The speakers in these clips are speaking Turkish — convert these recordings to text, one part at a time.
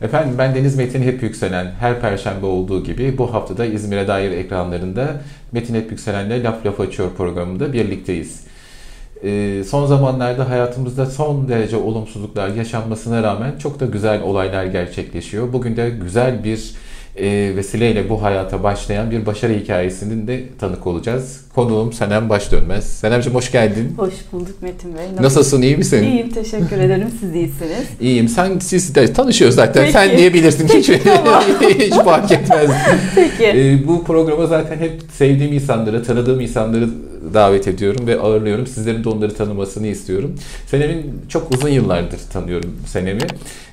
Efendim ben Deniz Metin Hep Yükselen her perşembe olduğu gibi bu haftada İzmir'e dair ekranlarında Metin Hep Yükselen'le Laf Laf Açıyor programında birlikteyiz. Ee, son zamanlarda hayatımızda son derece olumsuzluklar yaşanmasına rağmen çok da güzel olaylar gerçekleşiyor. Bugün de güzel bir e, vesileyle bu hayata başlayan bir başarı hikayesinin de tanık olacağız. Konuğum Senem Başdönmez. Senemciğim hoş geldin. Hoş bulduk Metin Bey. Nasıl? Nasılsın, iyi misin? İyiyim, teşekkür ederim. Siz iyisiniz. İyiyim. Sen, siz de tanışıyoruz zaten. Peki. Sen diyebilirsin. Hiç, Peki, tamam. hiç fark etmez. Peki. Ee, bu programa zaten hep sevdiğim insanları, tanıdığım insanları davet ediyorum ve ağırlıyorum. Sizlerin de onları tanımasını istiyorum. Senem'in çok uzun yıllardır tanıyorum Senem'i.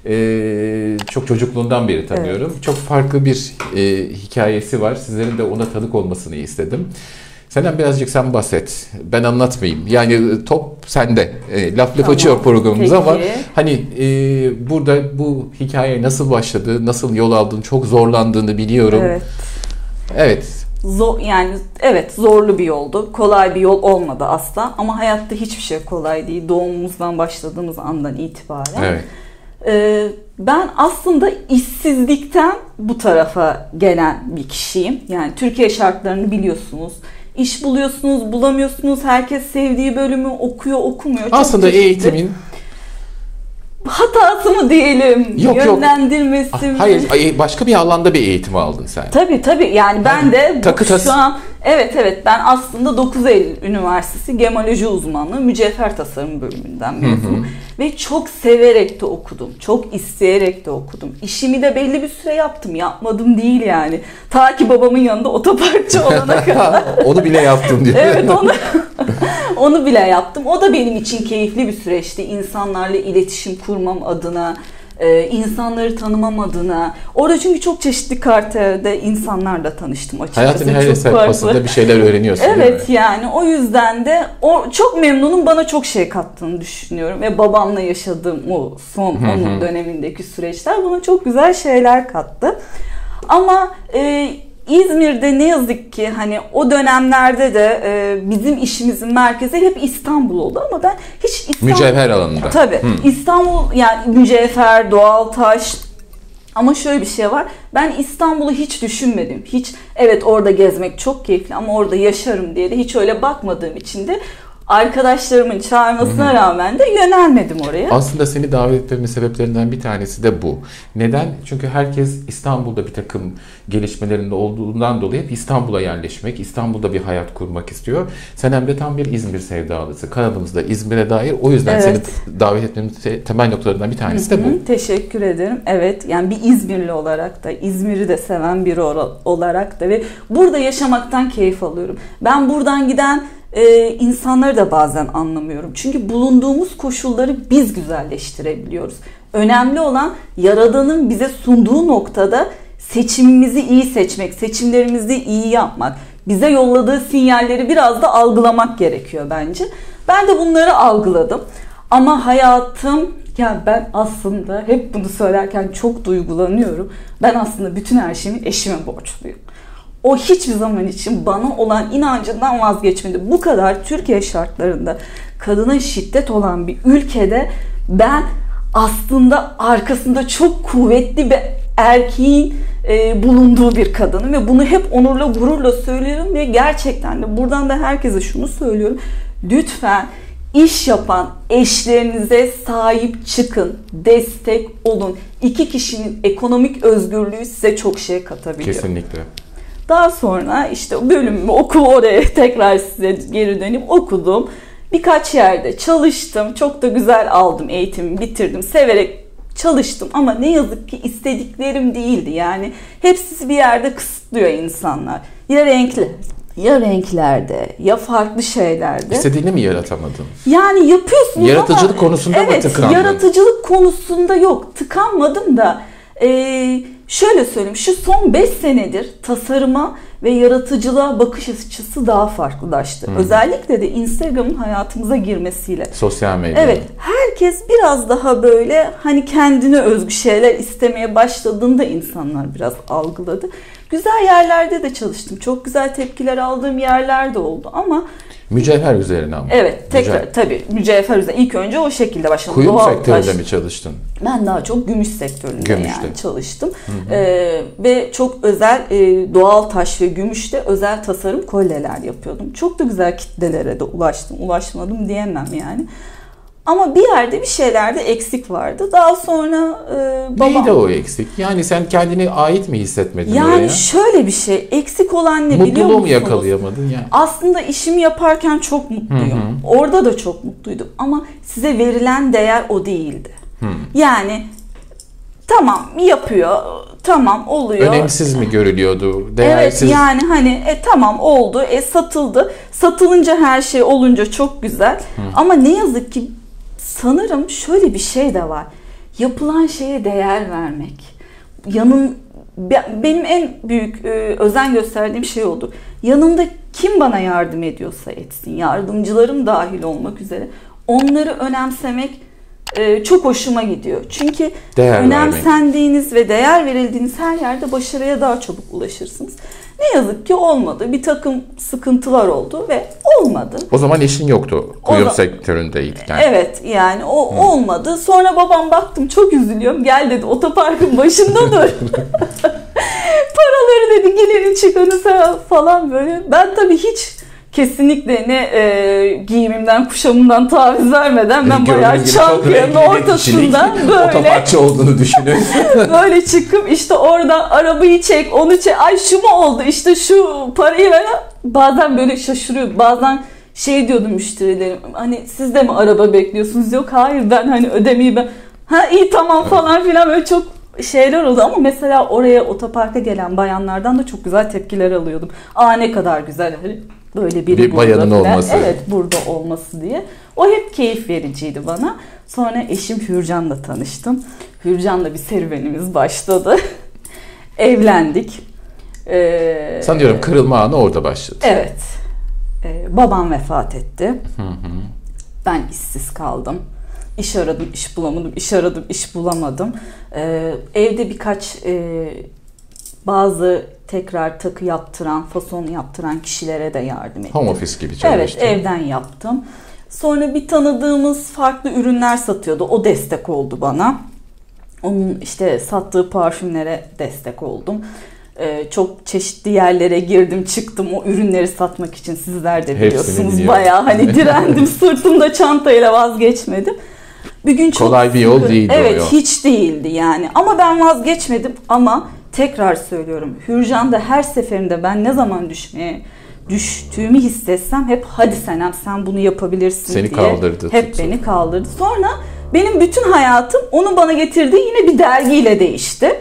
Ee, çok çocukluğundan beri tanıyorum. Çok farklı bir e, hikayesi var. Sizlerin de ona tanık olmasını istedim. Senem birazcık sen bahset. Ben anlatmayayım. Yani top sende. E, laf laf Tamam, açıyor programımız peki. ama hani e, burada bu hikaye nasıl başladı, nasıl yol aldın, çok zorlandığını biliyorum. Evet. Evet. Zor, yani evet zorlu bir yoldu. Kolay bir yol olmadı asla. Ama hayatta hiçbir şey kolay değil. Doğumumuzdan başladığımız andan itibaren. Evet. Ee, ben aslında işsizlikten bu tarafa gelen bir kişiyim. Yani Türkiye şartlarını biliyorsunuz. İş buluyorsunuz, bulamıyorsunuz. Herkes sevdiği bölümü okuyor, okumuyor. Çok Aslında çeşitli. eğitimin hatası mı diyelim, Yok, yok. yönlendirmesi mi? hayır ay- başka bir alanda bir eğitim aldın sen. Tabii tabii yani ben de Takı tas- şu an evet evet ben aslında 9 Eylül Üniversitesi Gemoloji uzmanlığı mücevher tasarım bölümünden mezunum. Ve çok severek de okudum. Çok isteyerek de okudum. İşimi de belli bir süre yaptım. Yapmadım değil yani. Ta ki babamın yanında otoparkçı olana kadar. Onu bile yaptın diyor. Evet onu onu bile yaptım. O da benim için keyifli bir süreçti. İnsanlarla iletişim kurmam adına, e, insanları tanımam adına. Orada çünkü çok çeşitli karakterde insanlarla tanıştım açıkçası. Hayatın her Çok farklı. bir şeyler öğreniyorsun? Evet yani o yüzden de o çok memnunum bana çok şey kattığını düşünüyorum ve babamla yaşadığım o son onun dönemindeki süreçler bana çok güzel şeyler kattı. Ama e, İzmir'de ne yazık ki hani o dönemlerde de e, bizim işimizin merkezi hep İstanbul oldu ama ben hiç İstanbul Mücevher alanında. Tabii. İstanbul yani mücevher, doğal taş ama şöyle bir şey var. Ben İstanbul'u hiç düşünmedim. Hiç evet orada gezmek çok keyifli ama orada yaşarım diye de hiç öyle bakmadığım için de arkadaşlarımın çağırmasına rağmen de yönelmedim oraya. Aslında seni davet etmemin sebeplerinden bir tanesi de bu. Neden? Çünkü herkes İstanbul'da bir takım gelişmelerinde olduğundan dolayı hep İstanbul'a yerleşmek, İstanbul'da bir hayat kurmak istiyor. Senem de tam bir İzmir sevdalısı. Kanalımızda İzmir'e dair. O yüzden Evet. seni davet etmemin te- temel noktalarından bir tanesi de bu. Teşekkür ederim. Evet yani bir İzmirli olarak da İzmir'i de seven biri olarak da ve burada yaşamaktan keyif alıyorum. Ben buradan giden e, insanları da bazen anlamıyorum. Çünkü bulunduğumuz koşulları biz güzelleştirebiliyoruz. Önemli olan Yaradan'ın bize sunduğu noktada seçimimizi iyi seçmek, seçimlerimizi iyi yapmak. Bize yolladığı sinyalleri biraz da algılamak gerekiyor bence. Ben de bunları algıladım. Ama hayatım ya ben aslında hep bunu söylerken çok duygulanıyorum. Ben aslında bütün her şeyimi eşime borçluyum. O hiçbir zaman için bana olan inancından vazgeçmedi. Bu kadar Türkiye şartlarında kadına şiddet olan bir ülkede ben aslında arkasında çok kuvvetli bir erkeğin e, bulunduğu bir kadınım ve bunu hep onurla gururla söylüyorum ve gerçekten de buradan da herkese şunu söylüyorum. Lütfen iş yapan eşlerinize sahip çıkın, destek olun. İki kişinin ekonomik özgürlüğü size çok şey katabiliyor. Kesinlikle. Daha sonra işte bölümümü oku oraya tekrar size geri dönüp okudum. Birkaç yerde çalıştım. Çok da güzel aldım eğitimimi bitirdim. Severek çalıştım ama ne yazık ki istediklerim değildi. Yani hepsi bir yerde kısıtlıyor insanlar. Ya renkli ya renklerde ya farklı şeylerde. İstediğini mi yaratamadın? Yani yapıyorsunuz Yaratıcılık ama, konusunda mı evet, tıkandın? Yaratıcılık konusunda yok. Tıkanmadım da ee, şöyle söyleyeyim. Şu son 5 senedir tasarıma ve yaratıcılığa bakış açısı daha farklılaştı. Özellikle de Instagram'ın hayatımıza girmesiyle. Sosyal medya. Evet, herkes biraz daha böyle hani kendine özgü şeyler istemeye başladığında insanlar biraz algıladı. Güzel yerlerde de çalıştım. Çok güzel tepkiler aldığım yerler de oldu ama Mücevher üzerine ama. Evet tekrar Mücevher. tabii mücevher üzerine. İlk önce o şekilde başladım. Kuyum Doğal sektöründe taş. mi çalıştın? Ben daha çok gümüş sektöründe Gümüşte. yani çalıştım. Ee, ve çok özel e, doğal taş ve gümüşte özel tasarım kolyeler yapıyordum. Çok da güzel kitlelere de ulaştım. Ulaşmadım diyemem yani. Ama bir yerde bir şeylerde eksik vardı. Daha sonra e, babam... Neydi o eksik? Yani sen kendini ait mi hissetmedin Yani oraya? şöyle bir şey eksik olan ne biliyor Mutluluğu musunuz? mu yakalayamadın yani? Aslında işimi yaparken çok mutluyum. Orada da çok mutluydum ama size verilen değer o değildi. Yani tamam yapıyor, tamam oluyor. Önemsiz mi görülüyordu? Evet Değersiz. yani hani e, tamam oldu, e, satıldı. Satılınca her şey olunca çok güzel. Ama ne yazık ki sanırım şöyle bir şey de var. Yapılan şeye değer vermek. Yanın be- benim en büyük e, özen gösterdiğim şey oldu. Yanımda kim bana yardım ediyorsa etsin, yardımcılarım dahil olmak üzere onları önemsemek e, çok hoşuma gidiyor. Çünkü Değer vermek. önemsendiğiniz ve değer verildiğiniz her yerde başarıya daha çabuk ulaşırsınız. Ne yazık ki olmadı. Bir takım sıkıntılar oldu ve olmadı. O zaman işin yoktu. Kuyum yani. Evet yani o olmadı. Sonra babam baktım çok üzülüyorum. Gel dedi otoparkın başında dur. Paraları dedi girenin çıkanı falan böyle. Ben tabii hiç kesinlikle ne e, giyimimden kuşamımdan taviz vermeden ben bayağı gibi çok Çankaya'nın ortasından böyle olduğunu düşünün. böyle çıkıp işte oradan arabayı çek onu çek. Ay şu mu oldu? İşte şu parayı ver. Bazen böyle şaşırıyor bazen şey diyordum müşterilerim hani siz de mi araba bekliyorsunuz? Yok hayır ben hani ödemeyi ben ha iyi tamam falan filan. Böyle çok şeyler oldu. Ama mesela oraya otoparka gelen bayanlardan da çok güzel tepkiler alıyordum. Aa ne kadar güzel. Hani böyle biri Bir burada bayanın filan. olması. Evet burada olması diye. O hep keyif vericiydi bana. Sonra eşim Hürcan'la tanıştım. Hürcan'la bir serüvenimiz başladı. Evlendik. Ee, Sanıyorum kırılma anı orada başladı. Evet. Ee, babam vefat etti. Ben işsiz kaldım. İş aradım, iş bulamadım. İş aradım, iş bulamadım. Ee, evde birkaç e, bazı tekrar takı yaptıran, fason yaptıran kişilere de yardım ettim. Home office gibi Evet, çalıştın. evden yaptım. Sonra bir tanıdığımız farklı ürünler satıyordu. O destek oldu bana. Onun işte sattığı parfümlere destek oldum. Ee, çok çeşitli yerlere girdim çıktım o ürünleri satmak için sizler de biliyorsunuz bayağı hani direndim sırtımda çantayla vazgeçmedim. Bir gün çok Kolay bir yol değildi o Evet yol. hiç değildi yani ama ben vazgeçmedim ama tekrar söylüyorum Hürcan'da her seferinde ben ne zaman düşmeye düştüğümü hissetsem hep hadi Senem sen bunu yapabilirsin Seni diye kaldırdı, hep tuttu. beni kaldırdı. Sonra benim bütün hayatım onun bana getirdiği yine bir dergiyle değişti.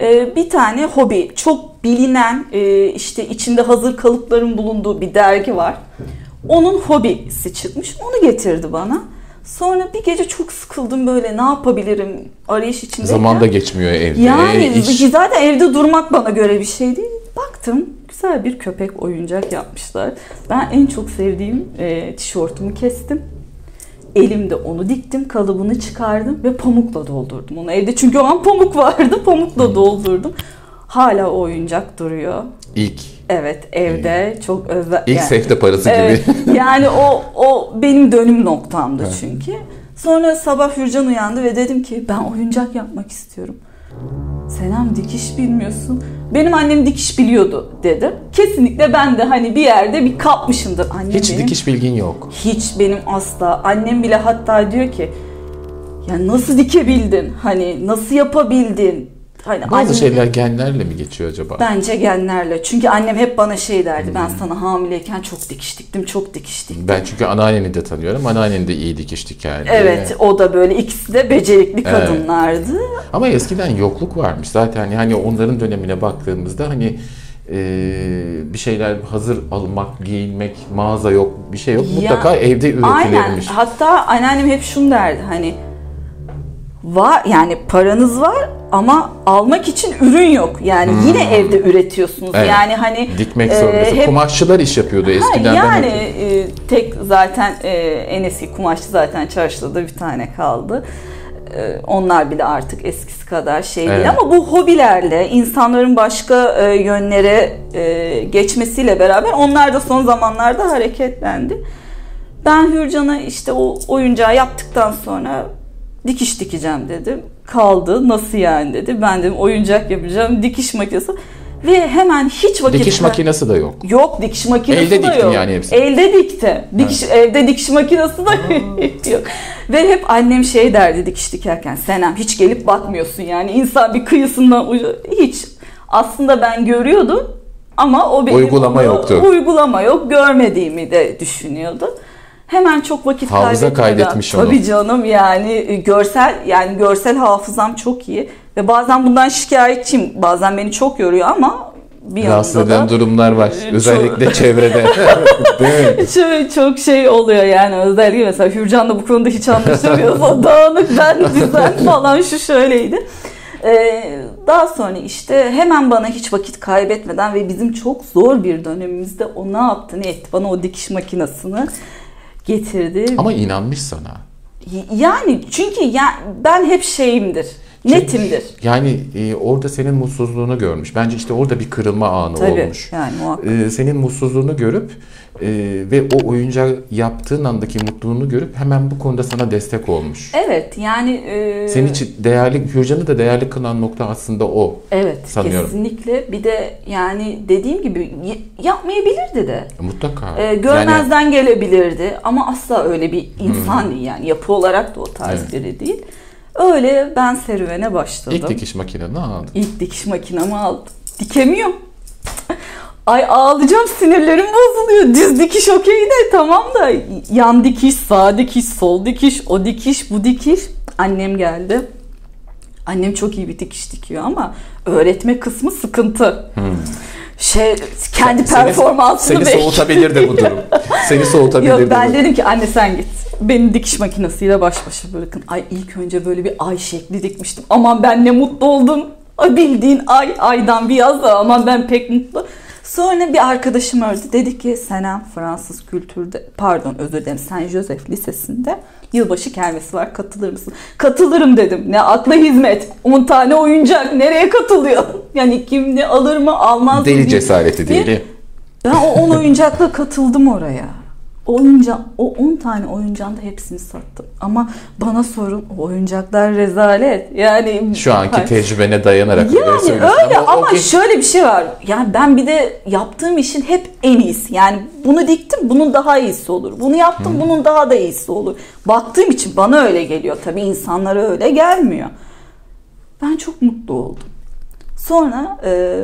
Ee, bir tane hobi, çok bilinen e, işte içinde hazır kalıpların bulunduğu bir dergi var. Onun hobisi çıkmış. Onu getirdi bana. Sonra bir gece çok sıkıldım böyle ne yapabilirim arayış içindeyken. Zaman da geçmiyor evde. Yani İş- zaten evde durmak bana göre bir şey değil. Baktım güzel bir köpek oyuncak yapmışlar. Ben en çok sevdiğim e, tişörtümü kestim. Elimde onu diktim, kalıbını çıkardım ve pamukla doldurdum onu evde. Çünkü o an pamuk vardı, pamukla doldurdum. Hala o oyuncak duruyor. İlk. Evet, evde çok özel. İlk yani- sefte parası Evet, gibi. yani o o benim dönüm noktamdı çünkü. Sonra sabah Hürcan uyandı ve dedim ki ben oyuncak yapmak istiyorum. Senem dikiş bilmiyorsun. Benim annem dikiş biliyordu dedim. Kesinlikle ben de hani bir yerde bir kapmışımdır. Annem Hiç benim, dikiş bilgin yok. Hiç benim asla. Annem bile hatta diyor ki ya nasıl dikebildin? Hani nasıl yapabildin? Hani Bazı annem- şeyler genlerle mi geçiyor acaba? Bence genlerle. Çünkü annem hep bana şey derdi. Ben sana hamileyken çok dikiş diktim, çok dikiş diktim. Ben çünkü anneanneni de tanıyorum. Anneannen de iyi dikiş dikerdi. Evet, o da böyle ikisi de becerikli Evet. kadınlardı. Ama eskiden yokluk varmış zaten. Yani onların dönemine baktığımızda hani e, bir şeyler hazır almak, giyinmek, mağaza yok, bir şey yok. Ya, Mutlaka evde Aynen. üretilirmiş. Hatta anneannem hep şunu derdi. Hani var yani paranız var ama almak için ürün yok. Yani yine evde üretiyorsunuz. Hmm. Evet. Yani hani Dikmek e, zorundasın. hep- Kumaşçılar iş yapıyordu Ha, eskiden. yani e, tek zaten e, en eski kumaşçı zaten çarşıda da bir tane kaldı. Ee, onlar bile artık eskisi kadar şey değil Evet. ama bu hobilerle insanların başka e, yönlere e, geçmesiyle beraber onlar da son zamanlarda hareketlendi. Ben Hürcan'a işte o oyuncağı yaptıktan sonra dikiş dikeceğim dedim. Kaldı nasıl yani dedi. Ben dedim oyuncak yapacağım dikiş makinesi ve hemen hiç vakit Dikiş makinesi de yok. Yok dikiş makinesi Elde de diktin yok. yani hepsini. Elde dikti. Dikiş, evde dikiş makinesi de yok. Ve hep annem şey derdi dikiş dikerken. Senem hiç gelip bakmıyorsun yani. insan bir kıyısından ucu. Hiç. Aslında ben görüyordum ama o benim Uygulama yoktu. Uygulama yok. Görmediğimi de düşünüyordu. Hemen çok vakit Hafıza kaydetmiş onu. Tabii canım yani e, görsel yani görsel hafızam çok iyi ve bazen bundan şikayetçiyim. Bazen beni çok yoruyor ama bir Rahatsız eden da durumlar var. Çok- Özellikle çevrede. Değil mi? çok, çok şey oluyor yani özellikle mesela Hürcan'la bu konuda hiç anlaşamıyoruz. O dağınık ben düzen falan şu şöyleydi. Ee, daha sonra işte hemen bana hiç vakit kaybetmeden ve bizim çok zor bir dönemimizde o ne yaptı ne etti bana o dikiş makinesini getirdi. Ama inanmış sana. Yani çünkü ya, ben hep şeyimdir. Netimdir. Yani e, orada senin mutsuzluğunu görmüş. Bence işte orada bir kırılma anı Tabii olmuş. yani muhakkak. E, senin mutsuzluğunu görüp e, ve o oyuncağı yaptığın andaki mutluluğunu görüp hemen bu konuda sana destek olmuş. Evet yani e, Senin için değerli, Hürcan'ı da değerli kılan nokta aslında o. evet sanıyorum. kesinlikle bir de yani dediğim gibi yapmayabilirdi de. Mutlaka. E, Yani görmezden gelebilirdi ama asla öyle bir insan değil yani yapı olarak da o tarz Evet. biri değil. Öyle ben serüvene başladım. ilk dikiş makineni aldın. İlk dikiş makinamı aldım. Dikemiyorum. Ay ağlayacağım sinirlerim bozuluyor. Düz dikiş okey de tamam da yan dikiş, sağ dikiş, sol dikiş, o dikiş, bu dikiş. Annem geldi. Annem çok iyi bir dikiş dikiyor ama öğretme kısmı sıkıntı. Şey kendi Seni- performansını Seni soğutabilir de bu durum. Seni soğutabilir Yok de ben bu. dedim ki anne sen git. Beni dikiş makinesiyle baş başa bırakın. Ay ilk önce böyle bir ay şekli dikmiştim. Aman ben ne mutlu oldum. Ay bildiğin ay aydan bir yaz da aman ben pek mutlu. Sonra bir arkadaşım ördü. Dedi ki Senem Fransız kültürde pardon özür dilerim Saint Joseph Lisesi'nde yılbaşı kermesi var katılır mısın? Katılırım dedim. Ne akla hizmet. 10 tane oyuncak nereye katılıyor? Yani kim ne alır mı almaz mı? Deli cesareti değil. ben o 10 oyuncakla katıldım oraya. O oyunca o 10 tane oyuncağın da hepsini sattım. Ama bana sorun o oyuncaklar rezalet. Yani Şu anki Hayır. tecrübene dayanarak yani söylüyorsun öyle ama, o gün- şöyle bir şey var. Yani ben bir de yaptığım işin hep en iyisi. Yani bunu diktim bunun daha iyisi olur. Bunu yaptım bunun daha da iyisi olur. Baktığım için bana öyle geliyor. Tabii insanlara öyle gelmiyor. Ben çok mutlu oldum. Sonra e,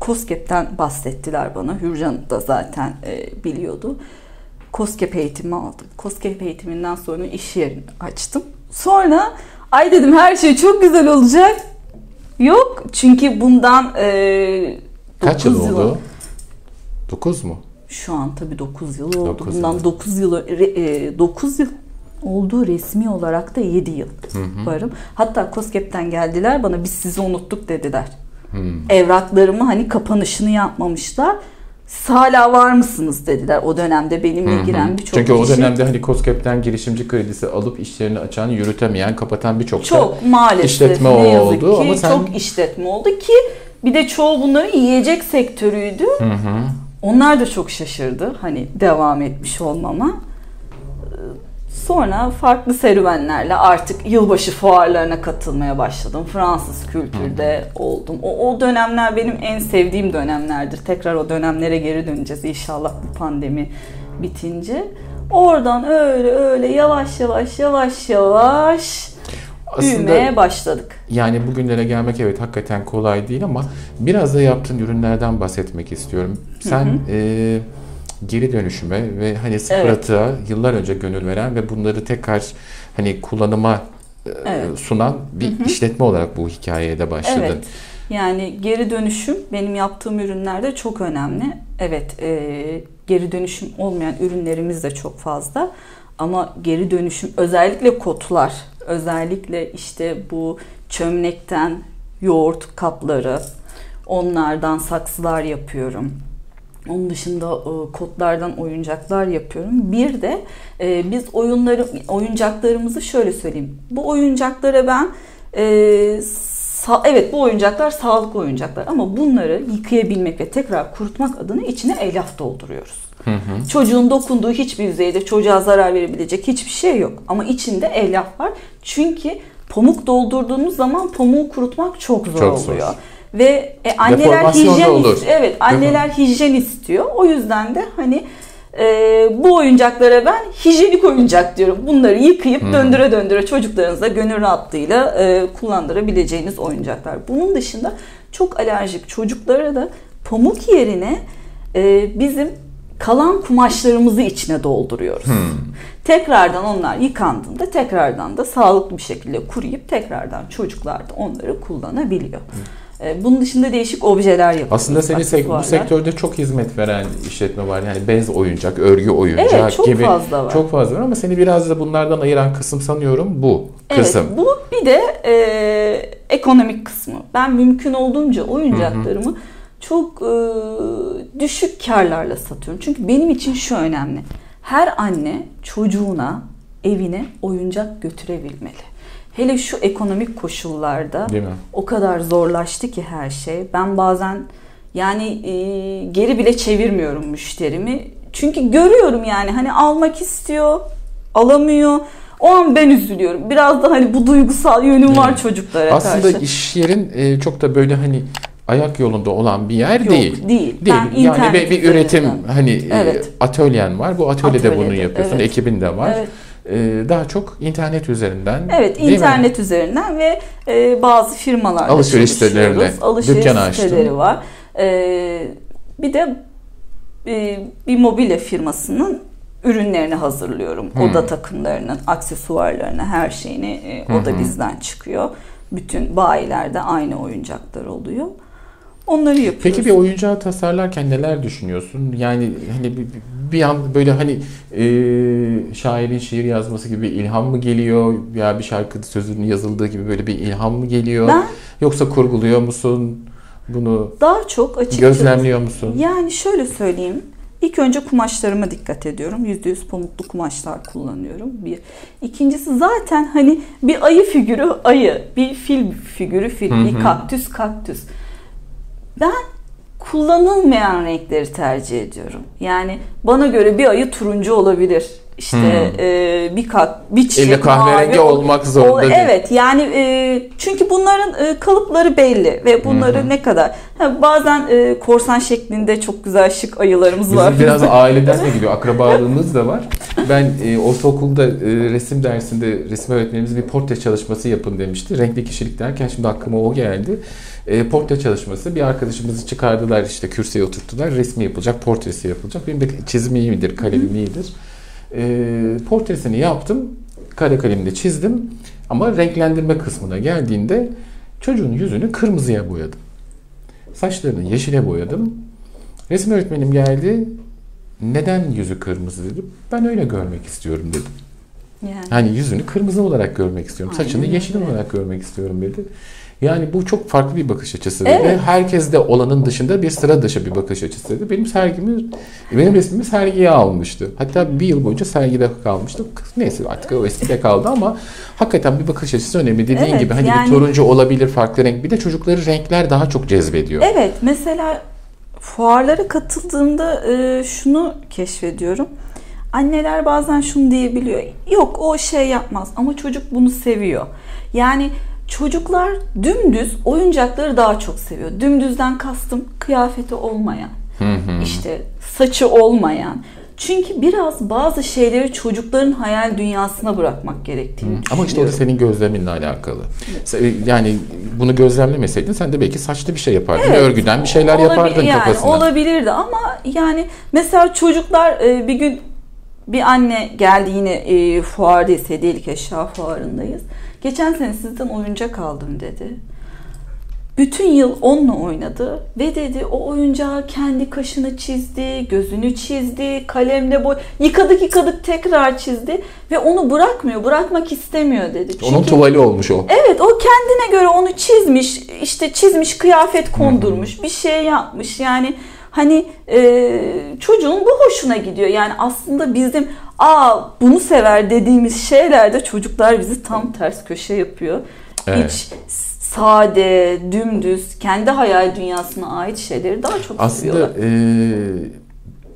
COSGAP'ten bahsettiler bana. Hürcan da zaten e, biliyordu. COSGAP eğitimi aldım. COSGAP eğitiminden sonra iş yerini açtım. Sonra ay dedim her şey çok güzel olacak. Yok çünkü bundan e, Kaç yıl dokuz oldu? 9 mu? Şu an tabii 9 yıl oldu. Dokuz Bundan yıl. 9 yıl e, 9 yıl oldu resmi olarak da 7 yıl varım. Hatta COSGAP'ten geldiler bana biz sizi unuttuk dediler. Hmm. Evraklarımı hani kapanışını yapmamışlar. Siz hala var mısınız dediler. O dönemde benimle giren birçok Çünkü o dönemde hani COSGAP'ten girişimci kredisi alıp işlerini açan, yürütemeyen, kapatan birçok çok maalesef işletme ne yazık oldu ki ama sen çok işletme oldu ki bir de çoğu bunların yiyecek sektörüydü. Onlar da çok şaşırdı hani devam etmiş olmama. Sonra farklı serüvenlerle artık yılbaşı fuarlarına katılmaya başladım. Fransız kültürde oldum. O, o dönemler benim en sevdiğim dönemlerdir. Tekrar o dönemlere geri döneceğiz inşallah bu pandemi bitince. Oradan öyle öyle yavaş yavaş yavaş yavaş büyümeye aslında başladık. yani bugünlere gelmek evet hakikaten kolay değil ama biraz da yaptığın ürünlerden bahsetmek istiyorum. Sen e, geri dönüşüme ve hani sıfır Evet. atığa yıllar önce gönül veren ve bunları tekrar hani kullanıma e, Evet. sunan bir işletme olarak bu hikayeye de başladın. Evet. Yani geri dönüşüm benim yaptığım ürünlerde çok önemli. Evet, e, geri dönüşüm olmayan ürünlerimiz de çok fazla. Ama geri dönüşüm özellikle kotlar, özellikle işte bu çömlekten yoğurt kapları, onlardan saksılar yapıyorum. Onun dışında e, kodlardan oyuncaklar yapıyorum. Bir de e, biz oyunları oyuncaklarımızı şöyle söyleyeyim. Bu oyuncaklara ben e, sa- evet bu oyuncaklar sağlıklı oyuncaklar ama bunları yıkayabilmek ve tekrar kurutmak adına içine elyaf dolduruyoruz. Hı hı. Çocuğun dokunduğu hiçbir yüzeyde çocuğa zarar verebilecek hiçbir şey yok. Ama içinde elyaf var. Çünkü pamuk doldurduğunuz zaman pamuğu kurutmak çok zor Çok oluyor. zor. Ve e, anneler hijyen olur. Evet, anneler hijyen istiyor. O yüzden de hani e, bu oyuncaklara ben hijyenik oyuncak diyorum. Bunları yıkayıp döndüre döndüre çocuklarınıza gönül rahatlığıyla e, kullandırabileceğiniz oyuncaklar. Bunun dışında çok alerjik çocuklara da pamuk yerine e, bizim kalan kumaşlarımızı içine dolduruyoruz. Tekrardan onlar yıkandığında tekrardan da sağlıklı bir şekilde kuruyup tekrardan çocuklar da onları kullanabiliyor. E, Bunun dışında değişik objeler yapıyoruz. Aslında senin sek- bu sektörde çok hizmet veren işletme var. Yani bez oyuncak, örgü oyuncak Evet, çok gibi fazla var. çok fazla var ama seni biraz da bunlardan ayıran kısım sanıyorum bu kısım. Evet, bu bir de e, ekonomik kısmı. Ben mümkün olduğunca oyuncaklarımı çok e, düşük karlarla satıyorum. Çünkü benim için şu önemli. Her anne çocuğuna, evine oyuncak götürebilmeli. Hele şu ekonomik koşullarda o kadar zorlaştı ki her şey. Ben bazen yani e, geri bile çevirmiyorum müşterimi. Çünkü görüyorum yani hani almak istiyor, alamıyor. O an ben üzülüyorum. Biraz da hani bu duygusal yönüm var Evet. çocuklara Aslında karşı. iş yerin e, çok da böyle hani ayak yolunda olan bir yer Yok, değil. değil. Değil. Ben yani bir, bir üretim üzerinden. hani e, Evet. atölyen var. Bu atölyede bunu Atölyede, yapıyorsun. evet. Ekibin de var. Evet. E, daha çok internet üzerinden. Evet, değil mi? internet üzerinden ve e, bazı firmalarla Alışveriş sitelerine Alışveriş dükkan siteleri var. E, bir de e, bir mobilya firmasının ürünlerini hazırlıyorum. Hmm. Oda takımlarının, aksesuarlarını, her şeyini e, o da bizden çıkıyor. Bütün bayilerde aynı oyuncaklar oluyor. Onları yapıyoruz. Peki bir oyuncağı tasarlarken neler düşünüyorsun? Yani hani bir, bir an böyle hani e, şairin şiir yazması gibi bir ilham mı geliyor? Ya bir şarkı sözünün yazıldığı gibi böyle bir ilham mı geliyor? Ben Yoksa kurguluyor musun? Bunu daha çok açıkçası gözlemliyor musun? Yani şöyle söyleyeyim. İlk önce kumaşlarıma dikkat ediyorum. %100 pamuklu kumaşlar kullanıyorum. Bir. İkincisi zaten hani bir ayı figürü ayı, bir fil figürü fil, Hı bir hı. kaktüs kaktüs. Ben kullanılmayan renkleri tercih ediyorum. Yani bana göre bir ayı turuncu olabilir. İşte Hmm. e, bir kak, bir çiçek İlle kahverengi mavi ol- olmak zorunda o- değil. Evet yani e, çünkü bunların e, kalıpları belli ve bunları ne kadar ha, bazen e, korsan şeklinde çok güzel şık ayılarımız Bizim var. biraz aileden de gidiyor. Akrabalığımız da var. Ben e, ortaokulda e, resim dersinde resim öğretmenimiz bir portre çalışması yapın demişti. Renkli kişilik derken şimdi aklıma o geldi. E, portre çalışması bir arkadaşımızı çıkardılar işte kürsüye oturttular. Resmi yapılacak, portresi yapılacak. Benim de çizim iyi midir, kalemim iyidir. E, portresini yaptım. Kare kalemle çizdim. Ama renklendirme kısmına geldiğinde çocuğun yüzünü kırmızıya boyadım. Saçlarını yeşile boyadım. Resim öğretmenim geldi. Neden yüzü kırmızı dedi. Ben öyle görmek istiyorum dedim. Yani. Hani yüzünü kırmızı olarak görmek istiyorum. Aynen Saçını yeşil olarak görmek istiyorum dedi. Yani bu çok farklı bir bakış açısı dedi. Evet. Herkeste olanın dışında bir sıra dışı bir bakış açısı dedi. Benim sergimi, benim resmimi sergiye almıştı. Hatta bir yıl boyunca sergide kalmıştı. Neyse artık o eskide kaldı ama hakikaten bir bakış açısı önemli. Dediğin Evet, gibi hani yani- bir turuncu olabilir farklı renk. Bir de çocukları renkler daha çok cezbediyor. Evet mesela fuarlara katıldığımda e, şunu keşfediyorum. Anneler bazen şunu diyebiliyor. Yok o şey yapmaz ama çocuk bunu seviyor. Yani çocuklar dümdüz oyuncakları daha çok seviyor. Dümdüzden kastım kıyafeti olmayan, Hı hı. işte saçı olmayan. Çünkü biraz bazı şeyleri çocukların hayal dünyasına bırakmak gerektiğini Ama işte o da senin gözleminle alakalı. Yani bunu gözlemlemeseydin sen de belki saçlı bir şey yapardın. Evet, Örgüden bir şeyler yapardın yani kafasına. Olabilirdi ama yani mesela çocuklar e, bir gün bir anne geldi yine e, fuardayız, hediyelik eşya fuarındayız. Geçen sene sizden oyuncak aldım dedi. Bütün yıl onunla oynadı ve dedi o oyuncağı kendi kaşını çizdi, gözünü çizdi, kalemle boy yıkadık yıkadık tekrar çizdi ve onu bırakmıyor, bırakmak istemiyor dedi. Onun Çünkü- tuvali olmuş o. Evet o kendine göre onu çizmiş işte çizmiş kıyafet kondurmuş bir şey yapmış yani Hani e, çocuğun bu hoşuna gidiyor. Yani aslında bizim aa bunu sever dediğimiz şeylerde çocuklar bizi tam ters köşe yapıyor. Evet. Hiç sade, dümdüz, kendi hayal dünyasına ait şeyleri daha çok Aslında seviyorlar. e,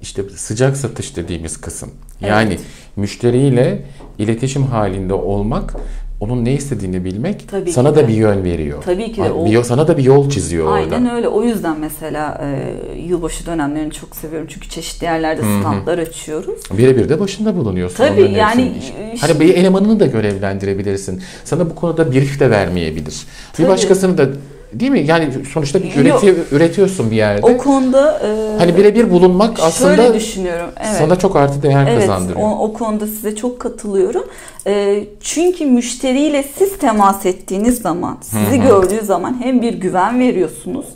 işte sıcak satış dediğimiz kısım. Yani Evet. müşteriyle iletişim halinde olmak, onun ne istediğini bilmek Tabii sana da bir yön veriyor. Tabii ki de. Bir yol- sana da bir yol çiziyor Aynen orada. öyle. O yüzden mesela e, yılbaşı dönemlerini çok seviyorum. Çünkü çeşitli yerlerde standlar açıyoruz. Birebir de başında bulunuyorsun. Tabii, yani, hepsinin. e, Hani bir elemanını da görevlendirebilirsin. Sana bu konuda brief de vermeyebilir. Tabii. Bir başkasını da değil mi? Yani sonuçta bir Yok. üreti, üretiyorsun bir yerde. O konuda e, Hani birebir bulunmak aslında şöyle düşünüyorum. Evet. sana çok artı değer Evet, kazandırıyor. o, o konuda size çok katılıyorum. E, çünkü müşteriyle siz temas ettiğiniz zaman, sizi gördüğü zaman hem bir güven veriyorsunuz,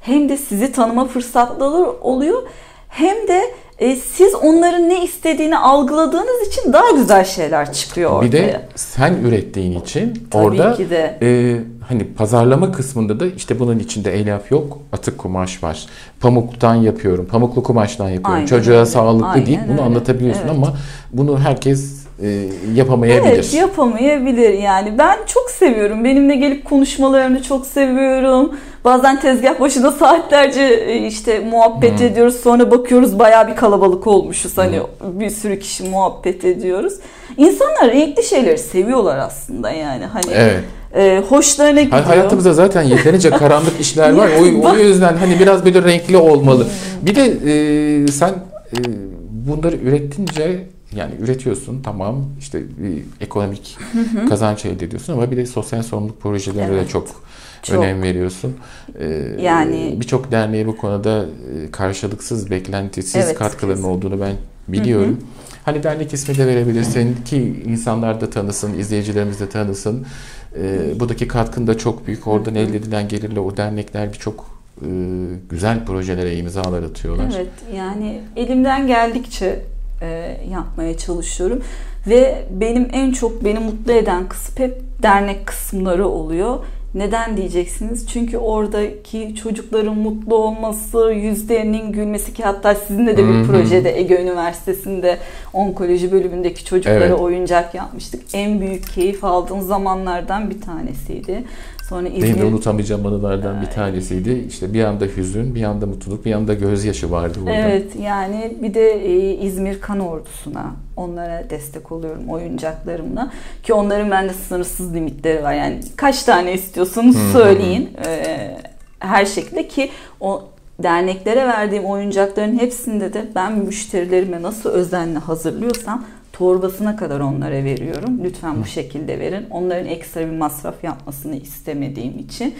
hem de sizi tanıma fırsatları oluyor, hem de e, siz onların ne istediğini algıladığınız için daha güzel şeyler çıkıyor ortaya. Bir de sen ürettiğin için Tabii orada ki de. e, hani pazarlama kısmında da işte bunun içinde elyaf yok, atık kumaş var. Pamuktan yapıyorum, pamuklu kumaştan yapıyorum. Aynen Çocuğa öyle. sağlıklı Aynen deyip bunu öyle. anlatabiliyorsun Evet. ama bunu herkes e, yapamayabilir. Evet yapamayabilir yani. Ben çok seviyorum. Benimle gelip konuşmalarını çok seviyorum. Bazen tezgah başında saatlerce e, işte muhabbet Hmm. ediyoruz. Sonra bakıyoruz bayağı bir kalabalık olmuşuz. Hani bir sürü kişi muhabbet ediyoruz. İnsanlar renkli şeyleri seviyorlar aslında yani. Hani Evet. e, hoşlarına gidiyor. Hay- Hayatımızda zaten yeterince karanlık işler var. O, o yüzden hani biraz böyle renkli olmalı. Bir de e, sen e, bunları üretince yani üretiyorsun tamam işte bir ekonomik kazanç elde ediyorsun ama bir de sosyal sorumluluk projelerine Evet. de çok, Çok. önem veriyorsun. E, Yani- birçok derneğe bu konuda e, karşılıksız, beklentisiz Evet, katkıların kesin. olduğunu ben biliyorum. Hani dernek ismi de verebilirsin ki insanlar da tanısın, izleyicilerimiz de tanısın. E, buradaki katkın da çok büyük. Oradan elde edilen gelirle o dernekler birçok e, güzel projelere imzalar atıyorlar. Evet yani elimden geldikçe e, yapmaya çalışıyorum ve benim en çok beni mutlu eden kısım hep dernek kısımları oluyor. Neden diyeceksiniz? Çünkü oradaki çocukların mutlu olması, yüzlerinin gülmesi ki hatta sizinle de bir hı. projede Ege Üniversitesi'nde onkoloji bölümündeki çocuklara Evet. oyuncak yapmıştık. En büyük keyif aldığım zamanlardan bir tanesiydi. Sonra Benim de İzmir unutamayacağım anılardan bir tanesiydi. İşte bir anda hüzün, bir anda mutluluk, bir anda gözyaşı vardı burada. Evet yani bir de e, İzmir Kan Ordusu'na onlara destek oluyorum oyuncaklarımla ki onların bende sınırsız limitleri var yani kaç tane istiyorsanız söyleyin E, her şekilde ki o derneklere verdiğim oyuncakların hepsinde de ben müşterilerime nasıl özenle hazırlıyorsam torbasına kadar onlara veriyorum. Lütfen bu şekilde verin. Onların ekstra bir masraf yapmasını istemediğim için.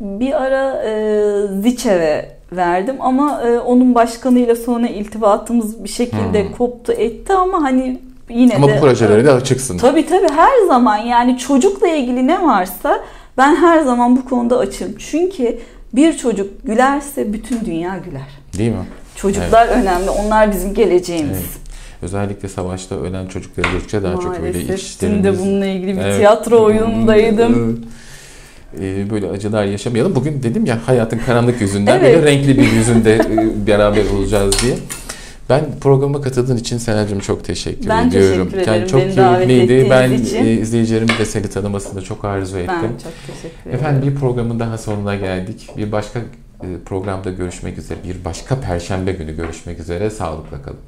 Bir ara e, Ziçev'e verdim ama e, onun başkanıyla sonra iltifatımız bir şekilde Hmm. koptu etti ama hani yine Ama de bu projelere de açıksın. Tabii tabii her zaman yani çocukla ilgili ne varsa ben her zaman bu konuda açım. Çünkü bir çocuk gülerse bütün dünya güler. Değil mi? Çocuklar önemli. Onlar bizim geleceğimiz. Evet. Özellikle savaşta ölen çocukları gördükçe daha çok böyle Maalesef. işlerimiz... De bununla ilgili bir Evet. tiyatro oyunundaydım. Evet. Ee, böyle acılar yaşamayalım. Bugün dedim ya hayatın karanlık yüzünden Evet. böyle renkli bir yüzünde e, beraber olacağız diye. Ben programa katıldığın için Senacığım çok teşekkür Ben ediyorum. teşekkür ederim çok beni keyifliydi. Ben için. e, izleyicilerimin de seni tanımasını çok arzu ettim. Ben çok teşekkür ederim. Efendim bir programın daha sonuna geldik. Bir başka e, programda görüşmek üzere. Bir başka perşembe günü görüşmek üzere. Sağlıkla kalın.